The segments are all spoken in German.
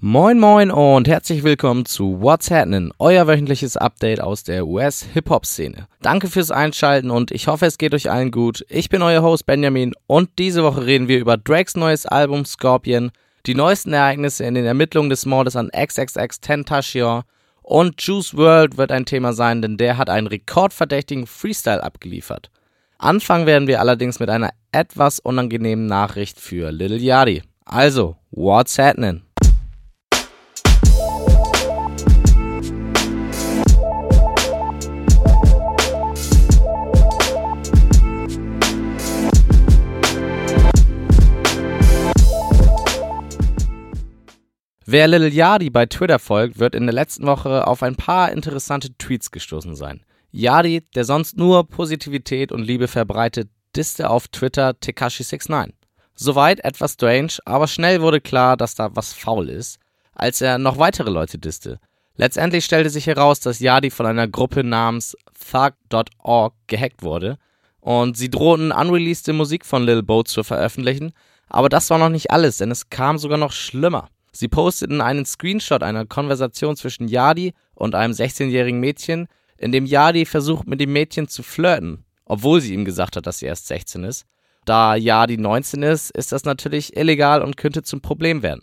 Moin moin und herzlich willkommen zu What's Happening, euer wöchentliches Update aus der US-Hip-Hop-Szene. Danke fürs Einschalten und ich hoffe, es geht euch allen gut. Ich bin euer Host Benjamin und diese Woche reden wir über Drakes neues Album Scorpion, die neuesten Ereignisse in den Ermittlungen des Mordes an XXX Tentacion und Juice World wird ein Thema sein, denn der hat einen rekordverdächtigen Freestyle abgeliefert. Anfangen werden wir allerdings mit einer etwas unangenehmen Nachricht für Lil Yachty. Also, what's happening? Wer Lil Yadi bei Twitter folgt, wird in der letzten Woche auf ein paar interessante Tweets gestoßen sein. Yadi, der sonst nur Positivität und Liebe verbreitet, disste auf Twitter Tekashi69. Soweit etwas strange, aber schnell wurde klar, dass da was faul ist, als er noch weitere Leute disste. Letztendlich stellte sich heraus, dass Yadi von einer Gruppe namens Thug.org gehackt wurde und sie drohten unreleased Musik von Lil Bo zu veröffentlichen, aber das war noch nicht alles, denn es kam sogar noch schlimmer. Sie posteten einen Screenshot einer Konversation zwischen Yadi und einem 16-jährigen Mädchen, in dem Yadi versucht, mit dem Mädchen zu flirten, obwohl sie ihm gesagt hat, dass sie erst 16 ist. Da Yadi 19 ist, ist das natürlich illegal und könnte zum Problem werden.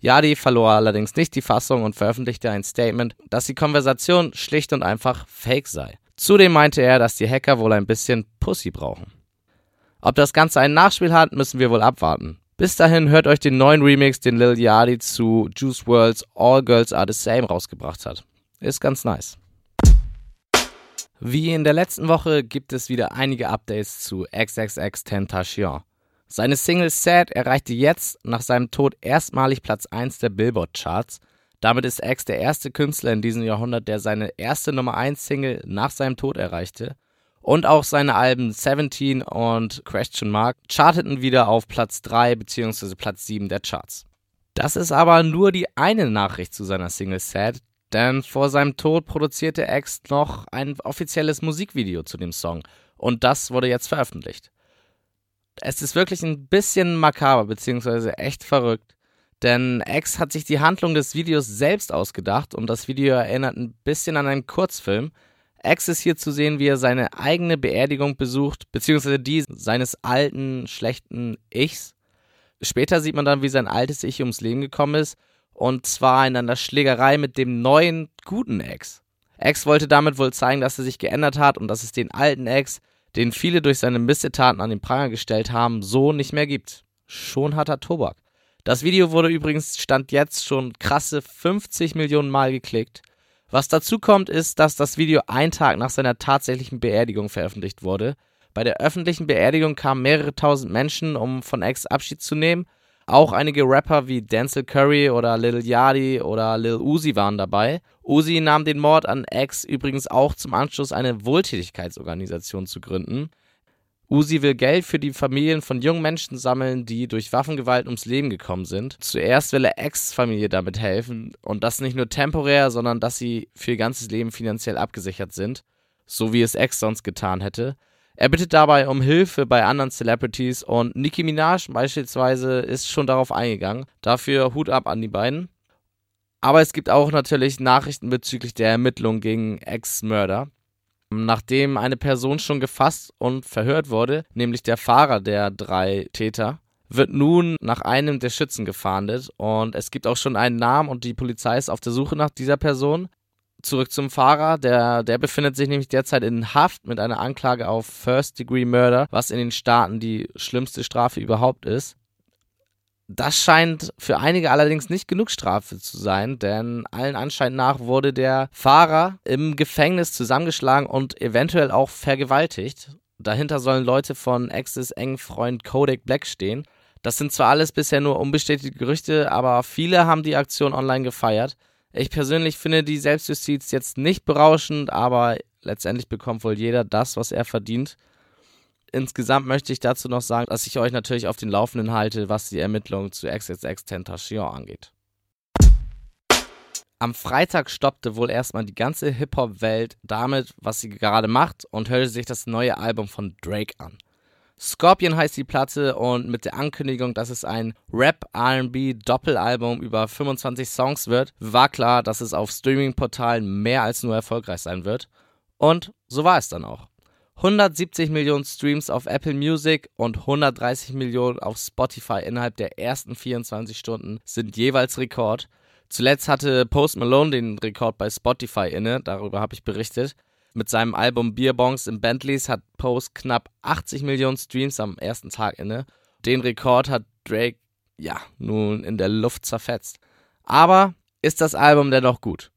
Yadi verlor allerdings nicht die Fassung und veröffentlichte ein Statement, dass die Konversation schlicht und einfach fake sei. Zudem meinte er, dass die Hacker wohl ein bisschen Pussy brauchen. Ob das Ganze ein Nachspiel hat, müssen wir wohl abwarten. Bis dahin hört euch den neuen Remix, den Lil Yachty zu Juice Worlds All Girls Are the Same rausgebracht hat. Ist ganz nice. Wie in der letzten Woche gibt es wieder einige Updates zu XXX Tentacion. Seine Single Sad erreichte jetzt nach seinem Tod erstmalig Platz 1 der Billboard-Charts. Damit ist X der erste Künstler in diesem Jahrhundert, der seine erste Nummer 1 Single nach seinem Tod erreichte. Und auch seine Alben 17 und Question Mark charteten wieder auf Platz 3 bzw. Platz 7 der Charts. Das ist aber nur die eine Nachricht zu seiner Single Sad, denn vor seinem Tod produzierte X noch ein offizielles Musikvideo zu dem Song und das wurde jetzt veröffentlicht. Es ist wirklich ein bisschen makaber bzw. echt verrückt, denn X hat sich die Handlung des Videos selbst ausgedacht und das Video erinnert ein bisschen an einen Kurzfilm, X ist hier zu sehen, wie er seine eigene Beerdigung besucht, beziehungsweise die seines alten, schlechten Ichs. Später sieht man dann, wie sein altes Ich ums Leben gekommen ist, und zwar in einer Schlägerei mit dem neuen, guten Ex. X wollte damit wohl zeigen, dass er sich geändert hat und dass es den alten Ex, den viele durch seine Missetaten an den Pranger gestellt haben, so nicht mehr gibt. Schon hat er Tobak. Das Video wurde übrigens Stand jetzt schon krasse 50 Millionen Mal geklickt. Was dazu kommt, ist, dass das Video einen Tag nach seiner tatsächlichen Beerdigung veröffentlicht wurde. Bei der öffentlichen Beerdigung kamen mehrere tausend Menschen, um von X Abschied zu nehmen. Auch einige Rapper wie Denzel Curry oder Lil Yachty oder Lil Uzi waren dabei. Uzi nahm den Mord an X übrigens auch zum Anschluss, eine Wohltätigkeitsorganisation zu gründen. Uzi will Geld für die Familien von jungen Menschen sammeln, die durch Waffengewalt ums Leben gekommen sind. Zuerst will er Ex-Familie damit helfen und das nicht nur temporär, sondern dass sie für ihr ganzes Leben finanziell abgesichert sind, so wie es Ex sonst getan hätte. Er bittet dabei um Hilfe bei anderen Celebrities und Nicki Minaj beispielsweise ist schon darauf eingegangen. Dafür Hut ab an die beiden. Aber es gibt auch natürlich Nachrichten bezüglich der Ermittlungen gegen Ex-Mörder. Nachdem eine Person schon gefasst und verhört wurde, nämlich der Fahrer der drei Täter, wird nun nach einem der Schützen gefahndet und es gibt auch schon einen Namen und die Polizei ist auf der Suche nach dieser Person. Zurück zum Fahrer, der, der befindet sich nämlich derzeit in Haft mit einer Anklage auf First Degree Murder, was in den Staaten die schlimmste Strafe überhaupt ist. Das scheint für einige allerdings nicht genug Strafe zu sein, denn allen Anschein nach wurde der Fahrer im Gefängnis zusammengeschlagen und eventuell auch vergewaltigt. Dahinter sollen Leute von Exes engen Freund Kodak Black stehen. Das sind zwar alles bisher nur unbestätigte Gerüchte, aber viele haben die Aktion online gefeiert. Ich persönlich finde die Selbstjustiz jetzt nicht berauschend, aber letztendlich bekommt wohl jeder das, was er verdient insgesamt möchte ich dazu noch sagen, dass ich euch natürlich auf den Laufenden halte, was die Ermittlungen zu XXX Tentation angeht. Am Freitag stoppte wohl erstmal die ganze Hip-Hop-Welt damit, was sie gerade macht und hörte sich das neue Album von Drake an. Scorpion heißt die Platte und mit der Ankündigung, dass es ein Rap-RB-Doppelalbum über 25 Songs wird, war klar, dass es auf Streaming-Portalen mehr als nur erfolgreich sein wird. Und so war es dann auch. 170 Millionen Streams auf Apple Music und 130 Millionen auf Spotify innerhalb der ersten 24 Stunden sind jeweils Rekord. Zuletzt hatte Post Malone den Rekord bei Spotify inne, darüber habe ich berichtet. Mit seinem Album Beerbongs in Bentleys hat Post knapp 80 Millionen Streams am ersten Tag inne. Den Rekord hat Drake, ja, nun in der Luft zerfetzt. Aber ist das Album dennoch gut?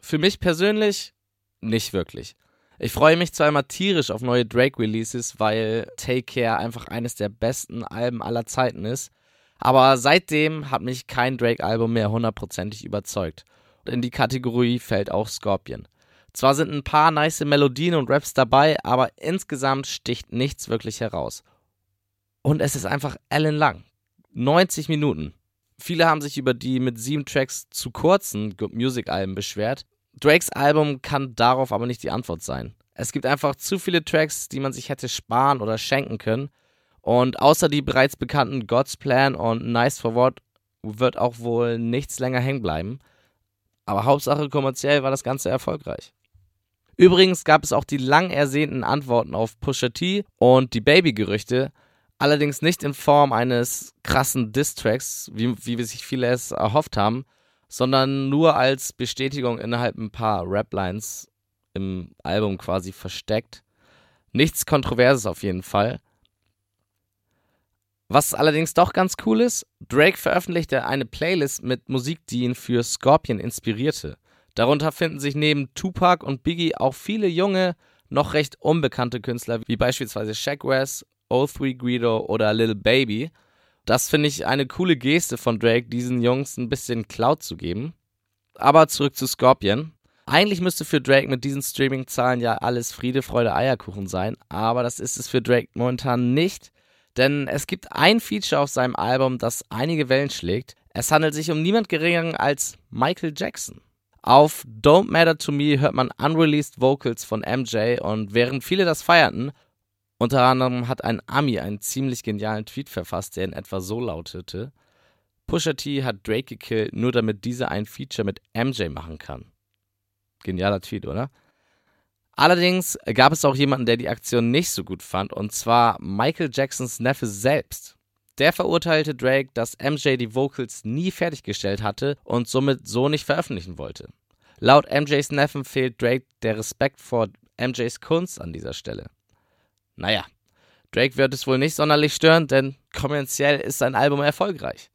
Für mich persönlich nicht wirklich. Ich freue mich zwar immer tierisch auf neue Drake-Releases, weil Take Care einfach eines der besten Alben aller Zeiten ist. Aber seitdem hat mich kein Drake-Album mehr hundertprozentig überzeugt. In die Kategorie fällt auch Scorpion. Zwar sind ein paar nice Melodien und Raps dabei, aber insgesamt sticht nichts wirklich heraus. Und es ist einfach ellenlang. 90 Minuten. Viele haben sich über die mit sieben Tracks zu kurzen Good Music Alben beschwert. Drakes Album kann darauf aber nicht die Antwort sein. Es gibt einfach zu viele Tracks, die man sich hätte sparen oder schenken können. Und außer die bereits bekannten God's Plan und Nice for What wird auch wohl nichts länger hängen bleiben. Aber Hauptsache kommerziell war das Ganze erfolgreich. Übrigens gab es auch die lang ersehnten Antworten auf Pusha T und die Baby-Gerüchte, allerdings nicht in Form eines krassen Diss-Tracks, wie, wie sich viele es erhofft haben, sondern nur als Bestätigung innerhalb ein paar Rap-Lines im Album quasi versteckt. Nichts Kontroverses auf jeden Fall. Was allerdings doch ganz cool ist, Drake veröffentlichte eine Playlist mit Musik, die ihn für Scorpion inspirierte. Darunter finden sich neben Tupac und Biggie auch viele junge, noch recht unbekannte Künstler, wie beispielsweise Shaq West, O3 Guido oder Lil Baby. Das finde ich eine coole Geste von Drake, diesen Jungs ein bisschen Cloud zu geben. Aber zurück zu Scorpion. Eigentlich müsste für Drake mit diesen Streaming-Zahlen ja alles Friede, Freude, Eierkuchen sein, aber das ist es für Drake momentan nicht, denn es gibt ein Feature auf seinem Album, das einige Wellen schlägt. Es handelt sich um niemand geringeren als Michael Jackson. Auf Don't Matter to Me hört man unreleased Vocals von MJ und während viele das feierten, unter anderem hat ein Ami einen ziemlich genialen Tweet verfasst, der in etwa so lautete: Pusha T hat Drake gekillt, nur damit dieser ein Feature mit MJ machen kann. Genialer Tweet, oder? Allerdings gab es auch jemanden, der die Aktion nicht so gut fand, und zwar Michael Jacksons Neffe selbst. Der verurteilte Drake, dass MJ die Vocals nie fertiggestellt hatte und somit so nicht veröffentlichen wollte. Laut MJs Neffen fehlt Drake der Respekt vor MJs Kunst an dieser Stelle. Naja, Drake wird es wohl nicht sonderlich stören, denn kommerziell ist sein Album erfolgreich.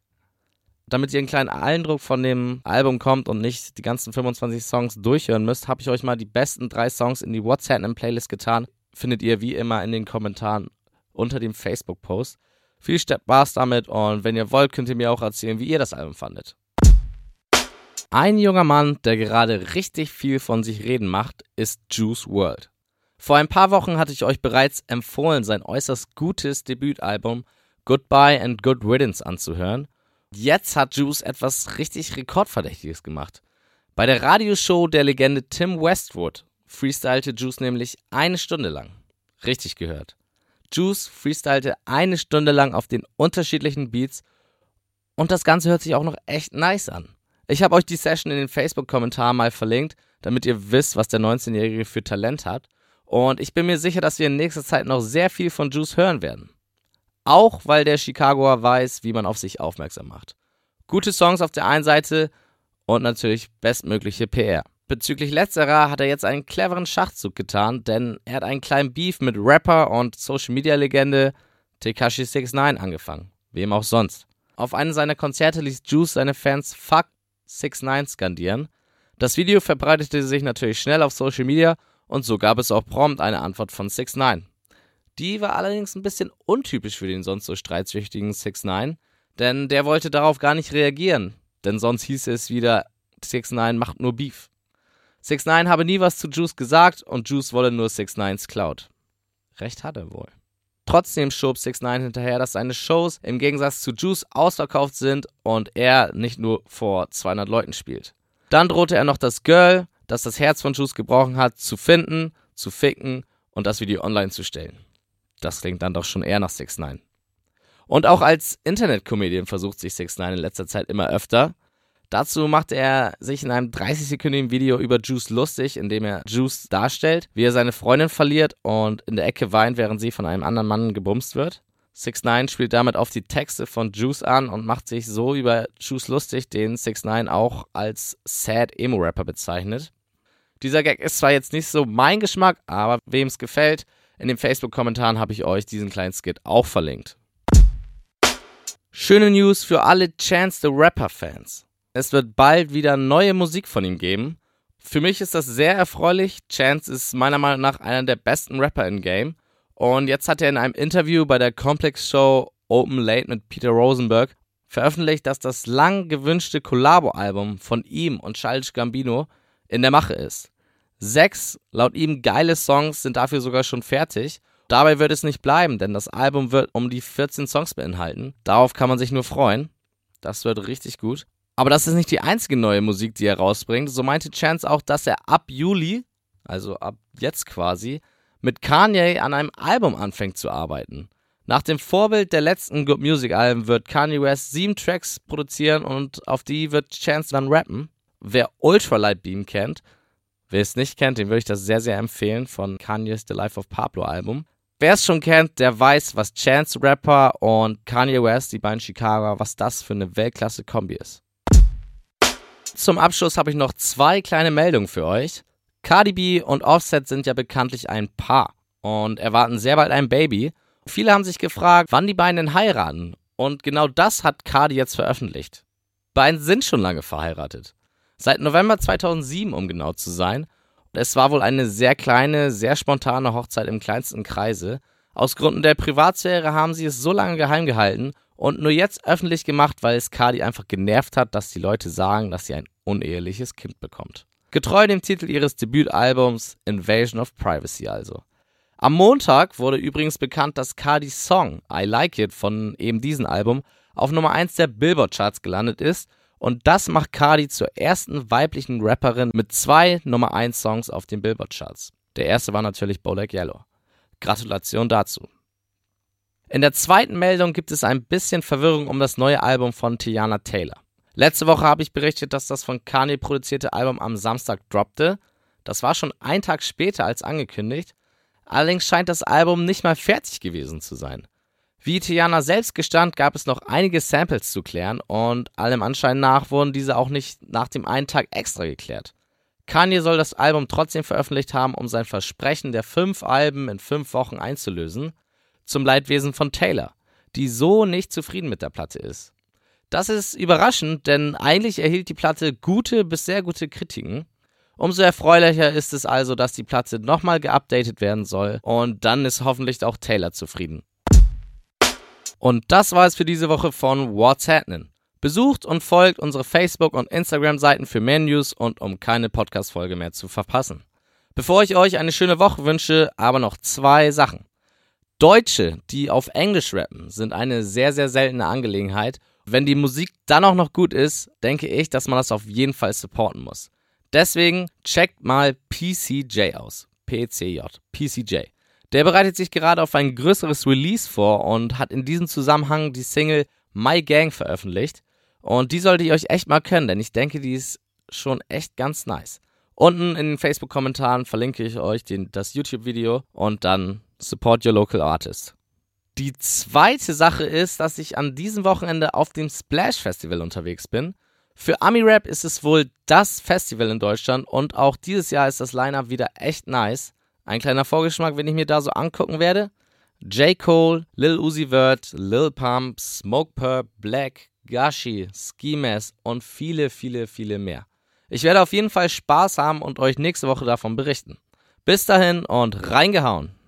Damit ihr einen kleinen Eindruck von dem Album kommt und nicht die ganzen 25 Songs durchhören müsst, habe ich euch mal die besten drei Songs in die WhatsApp Playlist getan. Findet ihr wie immer in den Kommentaren unter dem Facebook-Post. Viel Spaß damit und wenn ihr wollt, könnt ihr mir auch erzählen, wie ihr das Album fandet. Ein junger Mann, der gerade richtig viel von sich reden macht, ist Juice World. Vor ein paar Wochen hatte ich euch bereits empfohlen, sein äußerst gutes Debütalbum Goodbye and Good Riddance anzuhören. Jetzt hat Juice etwas richtig Rekordverdächtiges gemacht. Bei der Radioshow der Legende Tim Westwood freestylte Juice nämlich eine Stunde lang. Richtig gehört. Juice freestylte eine Stunde lang auf den unterschiedlichen Beats und das Ganze hört sich auch noch echt nice an. Ich habe euch die Session in den Facebook-Kommentaren mal verlinkt, damit ihr wisst, was der 19-Jährige für Talent hat. Und ich bin mir sicher, dass wir in nächster Zeit noch sehr viel von Juice hören werden. Auch weil der Chicagoer weiß, wie man auf sich aufmerksam macht. Gute Songs auf der einen Seite und natürlich bestmögliche PR. Bezüglich letzterer hat er jetzt einen cleveren Schachzug getan, denn er hat einen kleinen Beef mit Rapper und Social Media Legende Tekashi 69 angefangen. Wem auch sonst. Auf einem seiner Konzerte ließ Juice seine Fans Fuck 69 skandieren. Das Video verbreitete sich natürlich schnell auf Social Media und so gab es auch prompt eine Antwort von 69. Die war allerdings ein bisschen untypisch für den sonst so streitsüchtigen 69, denn der wollte darauf gar nicht reagieren, denn sonst hieß es wieder 69 macht nur Beef. 6 9 habe nie was zu Juice gesagt und Juice wolle nur 6 9s Cloud. Recht hat er wohl. Trotzdem schob 6 9 hinterher, dass seine Shows im Gegensatz zu Juice ausverkauft sind und er nicht nur vor 200 Leuten spielt. Dann drohte er noch das Girl, das das Herz von Juice gebrochen hat, zu finden, zu ficken und das Video online zu stellen. Das klingt dann doch schon eher nach 6 9 Und auch als Internet-Comedian versucht sich 6 9 in letzter Zeit immer öfter. Dazu macht er sich in einem 30-sekündigen Video über Juice lustig, in dem er Juice darstellt, wie er seine Freundin verliert und in der Ecke weint, während sie von einem anderen Mann gebumst wird. 6 9 spielt damit auf die Texte von Juice an und macht sich so über Juice lustig, den 6 9 auch als Sad Emo-Rapper bezeichnet. Dieser Gag ist zwar jetzt nicht so mein Geschmack, aber wem es gefällt, in den Facebook-Kommentaren habe ich euch diesen kleinen Skit auch verlinkt. Schöne News für alle Chance the Rapper-Fans. Es wird bald wieder neue Musik von ihm geben. Für mich ist das sehr erfreulich. Chance ist meiner Meinung nach einer der besten Rapper im Game. Und jetzt hat er in einem Interview bei der Complex Show Open Late mit Peter Rosenberg veröffentlicht, dass das lang gewünschte Collabo-Album von ihm und Childish Gambino in der Mache ist. Sechs, laut ihm geile Songs sind dafür sogar schon fertig. Dabei wird es nicht bleiben, denn das Album wird um die 14 Songs beinhalten. Darauf kann man sich nur freuen. Das wird richtig gut. Aber das ist nicht die einzige neue Musik, die er rausbringt. So meinte Chance auch, dass er ab Juli, also ab jetzt quasi, mit Kanye an einem Album anfängt zu arbeiten. Nach dem Vorbild der letzten Good Music Alben wird Kanye West sieben Tracks produzieren und auf die wird Chance dann rappen. Wer Ultralight Beam kennt, wer es nicht kennt, dem würde ich das sehr, sehr empfehlen von Kanye's The Life of Pablo Album. Wer es schon kennt, der weiß, was Chance Rapper und Kanye West, die beiden Chicago, was das für eine Weltklasse-Kombi ist. Zum Abschluss habe ich noch zwei kleine Meldungen für euch. Cardi B und Offset sind ja bekanntlich ein Paar und erwarten sehr bald ein Baby. Viele haben sich gefragt, wann die beiden denn heiraten. Und genau das hat Cardi jetzt veröffentlicht. Beiden sind schon lange verheiratet. Seit November 2007, um genau zu sein. Es war wohl eine sehr kleine, sehr spontane Hochzeit im kleinsten Kreise. Aus Gründen der Privatsphäre haben sie es so lange geheim gehalten und nur jetzt öffentlich gemacht, weil es Cardi einfach genervt hat, dass die Leute sagen, dass sie ein uneheliches Kind bekommt. Getreu dem Titel ihres Debütalbums Invasion of Privacy also. Am Montag wurde übrigens bekannt, dass Cardis Song I Like It von eben diesem Album auf Nummer 1 der Billboard-Charts gelandet ist und das macht Cardi zur ersten weiblichen Rapperin mit zwei Nummer 1 Songs auf den Billboard-Charts. Der erste war natürlich Bodak Yellow. Gratulation dazu. In der zweiten Meldung gibt es ein bisschen Verwirrung um das neue Album von Tiana Taylor. Letzte Woche habe ich berichtet, dass das von Kanye produzierte Album am Samstag droppte. Das war schon ein Tag später als angekündigt. Allerdings scheint das Album nicht mal fertig gewesen zu sein. Wie Tiana selbst gestand, gab es noch einige Samples zu klären und allem Anschein nach wurden diese auch nicht nach dem einen Tag extra geklärt. Kanye soll das Album trotzdem veröffentlicht haben, um sein Versprechen der fünf Alben in fünf Wochen einzulösen zum Leidwesen von Taylor, die so nicht zufrieden mit der Platte ist. Das ist überraschend, denn eigentlich erhielt die Platte gute bis sehr gute Kritiken. Umso erfreulicher ist es also, dass die Platte nochmal geupdatet werden soll und dann ist hoffentlich auch Taylor zufrieden. Und das war es für diese Woche von What's Happening. Besucht und folgt unsere Facebook- und Instagram-Seiten für mehr News und um keine Podcast-Folge mehr zu verpassen. Bevor ich euch eine schöne Woche wünsche, aber noch zwei Sachen. Deutsche, die auf Englisch rappen, sind eine sehr, sehr seltene Angelegenheit. Wenn die Musik dann auch noch gut ist, denke ich, dass man das auf jeden Fall supporten muss. Deswegen checkt mal PCJ aus. PCJ. PCJ. Der bereitet sich gerade auf ein größeres Release vor und hat in diesem Zusammenhang die Single My Gang veröffentlicht. Und die solltet ihr euch echt mal können, denn ich denke, die ist schon echt ganz nice. Unten in den Facebook-Kommentaren verlinke ich euch den, das YouTube-Video und dann Support your local artist. Die zweite Sache ist, dass ich an diesem Wochenende auf dem Splash Festival unterwegs bin. Für Ami Rap ist es wohl das Festival in Deutschland und auch dieses Jahr ist das Lineup wieder echt nice. Ein kleiner Vorgeschmack, wenn ich mir da so angucken werde. J. Cole, Lil Uzi Vert, Lil Pump, Smoke Purp, Black, Gashi, Ski Mask und viele, viele, viele mehr. Ich werde auf jeden Fall Spaß haben und euch nächste Woche davon berichten. Bis dahin und reingehauen!